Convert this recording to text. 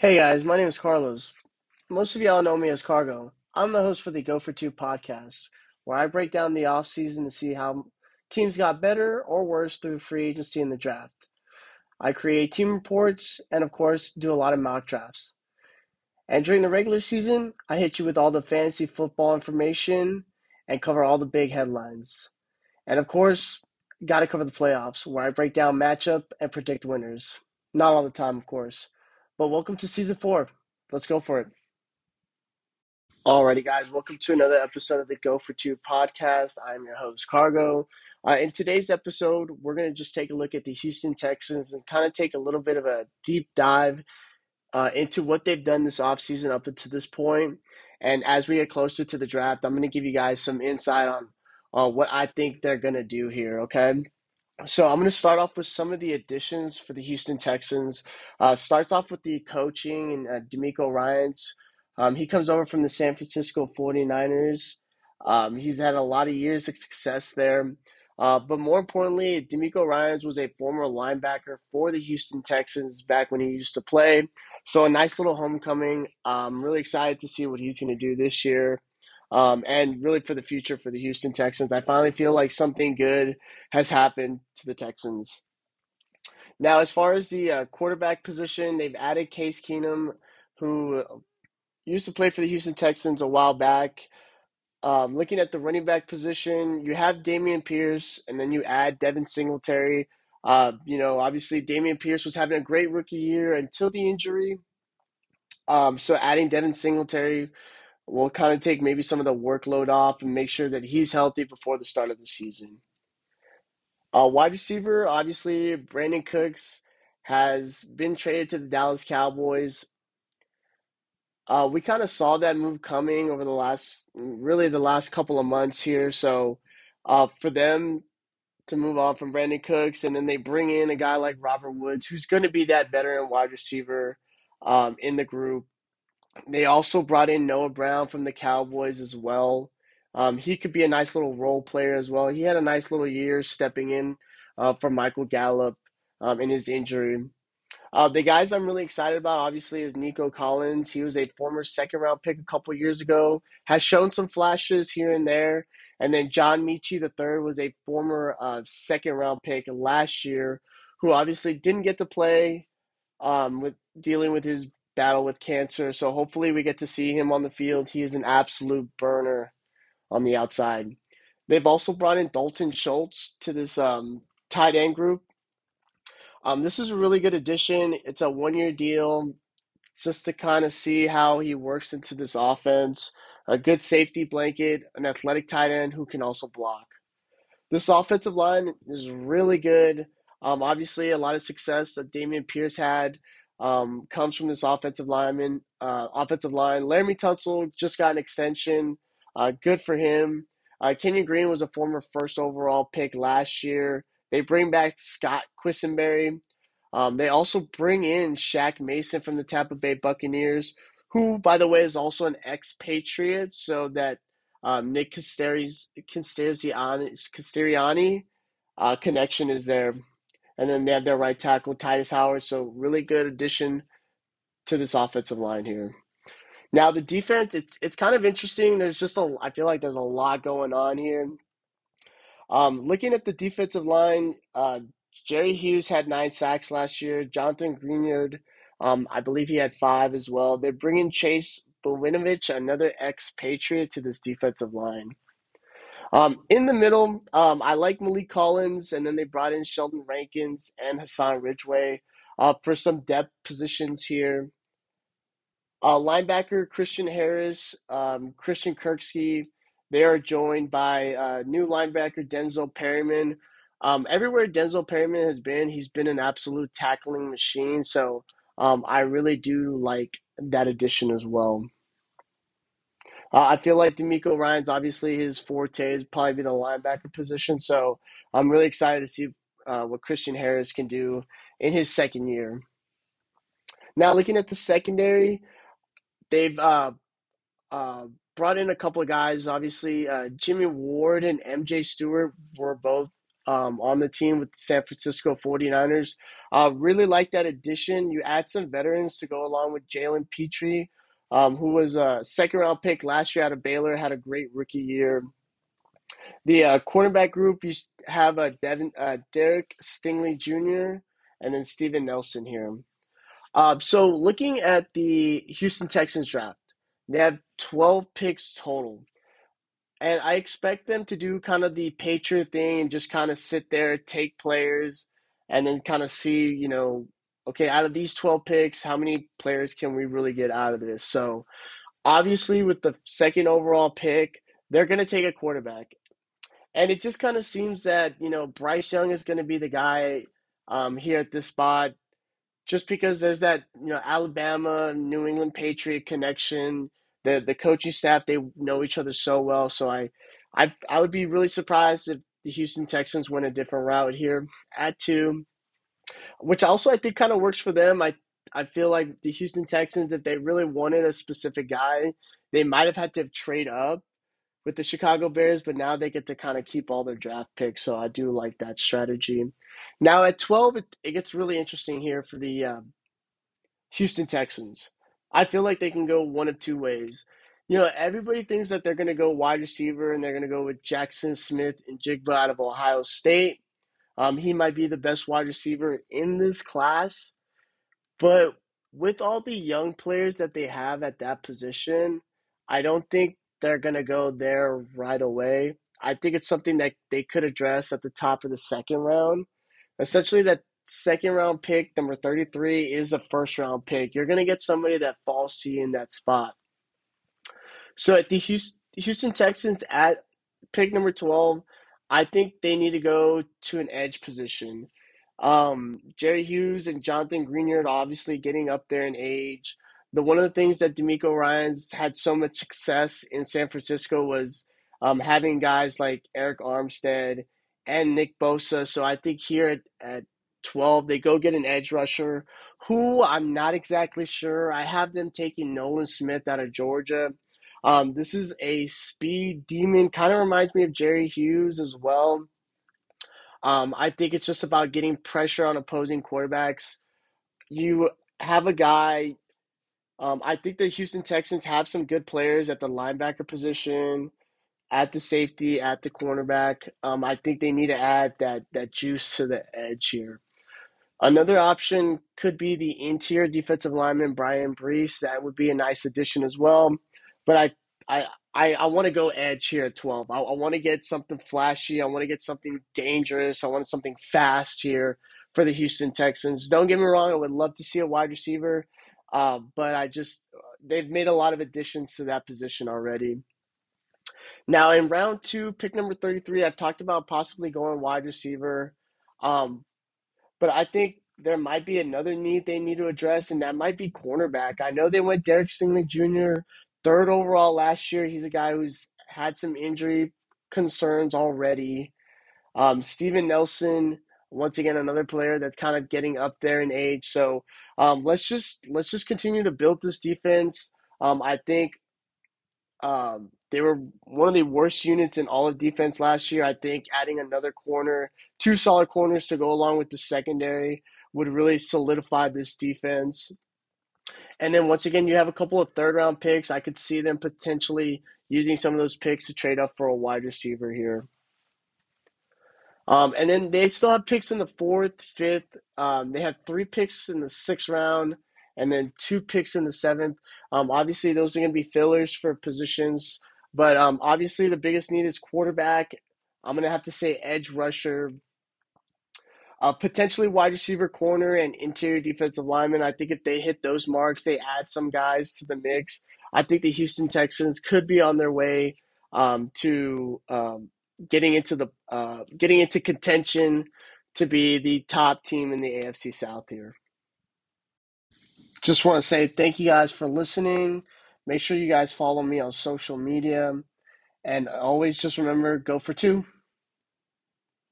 Hey guys, my name is Carlos. Most of y'all know me as Cargo. I'm the host for the Go for Two podcast, where I break down the offseason to see how teams got better or worse through free agency and the draft. I create team reports and, of course, do a lot of mock drafts. And during the regular season, I hit you with all the fantasy football information and cover all the big headlines. And, of course, got to cover the playoffs, where I break down matchup and predict winners. Not all the time, of course. But welcome to season four. Let's go for it. Alrighty, guys, welcome to another episode of the Go for Two podcast. I'm your host, Cargo. Uh, in today's episode, we're going to just take a look at the Houston Texans and kind of take a little bit of a deep dive uh, into what they've done this offseason up until this point. And as we get closer to the draft, I'm going to give you guys some insight on uh, what I think they're going to do here, okay? So I'm going to start off with some of the additions for the Houston Texans. Uh, starts off with the coaching and uh, DeMeco Ryans. Um, he comes over from the San Francisco 49ers. Um, he's had a lot of years of success there. Uh, but more importantly, DeMeco Ryans was a former linebacker for the Houston Texans back when he used to play. So a nice little homecoming. I'm really excited to see what he's going to do this year. Um, and really for the future for the Houston Texans. I finally feel like something good has happened to the Texans. Now, as far as the uh, quarterback position, they've added Case Keenum, who used to play for the Houston Texans a while back. Um, looking at the running back position, you have Dameon Pierce, and then you add Devin Singletary. Uh, you know, obviously Dameon Pierce was having a great rookie year until the injury. Um, so adding Devin Singletary will kind of take maybe some of the workload off and make sure that he's healthy before the start of the season. Uh, wide receiver, obviously, Brandin Cooks has been traded to the Dallas Cowboys. Uh, we kind of saw that move coming over the last, really the last couple of months here. So, uh, for them to move on from Brandin Cooks, and then they bring in a guy like Robert Woods, who's going to be that veteran wide receiver um, in the group. They also brought in Noah Brown from the Cowboys as well. Um, he could be a nice little role player as well. He had a nice little year stepping in uh, for Michael Gallup um, in his injury. Uh, the guys I'm really excited about, obviously, is Nico Collins. He was a former second round pick a couple years ago, has shown some flashes here and there. And then John Metchie III was a former uh, second round pick last year, who obviously didn't get to play um, with dealing with his battle with cancer. So hopefully we get to see him on the field. He is an absolute burner on the outside. They've also brought in Dalton Schultz to this um, tight end group. Um, this is a really good addition. It's a one year deal just to kind of see how he works into this offense. A good safety blanket, an athletic tight end who can also block. This offensive line is really good. Um, obviously, a lot of success that Dameon Pierce had um, comes from this offensive lineman, uh, offensive line. Laremy Tunsil just got an extension. Uh, good for him. Uh, Kenyon Green was a former first overall pick last year. They bring back Scott Quessenberry. Um, they also bring in Shaq Mason from the Tampa Bay Buccaneers, who, by the way, is also an ex-Patriot, so that um, Nick Sirianni uh, connection is there. And then they have their right tackle, Tytus Howard. So, really good addition to this offensive line here. Now, the defense, it's, it's kind of interesting. There's just a, I feel like there's a lot going on here. Um, looking at the defensive line, uh, Jerry Hughes had nine sacks last year. Jonathan Greenard, um, I believe he had five as well. They're bringing Chase Winovich, another ex-Patriot, to this defensive line. Um, in the middle, um, I like Maliek Collins, and then they brought in Sheldon Rankins and Hassan Ridgeway uh, for some depth positions here. Uh, linebacker Christian Harris, um, Christian Kirksey, they are joined by uh, new linebacker Denzel Perryman. Um, everywhere Denzel Perryman has been, he's been an absolute tackling machine. So um, I really do like that addition as well. Uh, I feel like DeMeco Ryans, obviously, his forte is probably be the linebacker position. So I'm really excited to see uh, what Christian Harris can do in his second year. Now, looking at the secondary, they've uh, uh, brought in a couple of guys. Obviously, uh, Jimmy Ward and MJ Stewart were both um, on the team with the San Francisco 49ers. Uh, really like that addition. You add some veterans to go along with Jalen Pitre, um, who was a second round pick last year out of Baylor, had a great rookie year. The uh, cornerback group, you have uh, Devin, uh, Derek Stingley Jr. and then Steven Nelson here. Uh, so looking at the Houston Texans draft, they have 12 picks total. And I expect them to do kind of the Patriot thing and just kind of sit there, take players, and then kind of see, you know, okay, out of these 12 picks, how many players can we really get out of this? So obviously, with the second overall pick, they're going to take a quarterback. And it just kind of seems that, you know, Bryce Young is going to be the guy um, here at this spot just because there's that, you know, Alabama, New England Patriot connection. The the coaching staff, they know each other so well. So I I I would be really surprised if the Houston Texans went a different route here at two, which also I think kind of works for them. I I feel like the Houston Texans, if they really wanted a specific guy, they might have had to trade up with the Chicago Bears, but now they get to kind of keep all their draft picks. So I do like that strategy. Now at 12, it, it gets really interesting here for the um, Houston Texans. I feel like they can go one of two ways. You know, everybody thinks that they're going to go wide receiver and they're going to go with Jackson Smith-Njigba out of Ohio State. Um, he might be the best wide receiver in this class. But with all the young players that they have at that position, I don't think they're going to go there right away. I think it's something that they could address at the top of the second round. Essentially, that second round pick, number 33, is a first round pick. You're going to get somebody that falls to you in that spot. So at the Houston Texans at pick number 12, I think they need to go to an edge position. Um, Jerry Hughes and Jonathan Greenard obviously getting up there in age the one of the things that DeMeco Ryans had so much success in San Francisco was um, having guys like Arik Armstead and Nick Bosa. So I think here at, at 12, they go get an edge rusher who I'm not exactly sure. I have them taking Nolan Smith out of Georgia. Um, this is a speed demon, kind of reminds me of Jerry Hughes as well. Um, I think it's just about getting pressure on opposing quarterbacks. You have a guy um, I think the Houston Texans have some good players at the linebacker position, at the safety, at the cornerback. Um, I think they need to add that that juice to the edge here. Another option could be the interior defensive lineman Bryan Bresee. That would be a nice addition as well. But I I I, I want to go edge here at 12. I, I want to get something flashy. I want to get something dangerous. I want something fast here for the Houston Texans. Don't get me wrong. I would love to see a wide receiver. Um, but I just they've made a lot of additions to that position already. Now in round two, pick number thirty-three, I've talked about possibly going wide receiver, um, but I think there might be another need they need to address, and that might be cornerback. I know they went Derek Stingley Jr. third overall last year. He's a guy who's had some injury concerns already. Um, Steven Nelson once again another player that's kind of getting up there in age. So um, let's just let's just continue to build this defense. Um, I think um, they were one of the worst units in all of defense last year. I think adding another corner, two solid corners to go along with the secondary would really solidify this defense. And then once again, you have a couple of third round picks. I could see them potentially using some of those picks to trade up for a wide receiver here. Um, and then they still have picks in the fourth, fifth. Um, they have three picks in the sixth round, and then two picks in the seventh. Um, obviously, those are going to be fillers for positions, but um, obviously the biggest need is quarterback. I'm going to have to say edge rusher, uh, potentially wide receiver, corner, and interior defensive lineman. I think if they hit those marks, they add some guys to the mix. I think the Houston Texans could be on their way um, to um, getting into the uh, getting into contention to be the top team in the AFC South here. Just want to say thank you guys for listening. Make sure you guys follow me on social media. And always just remember go for two.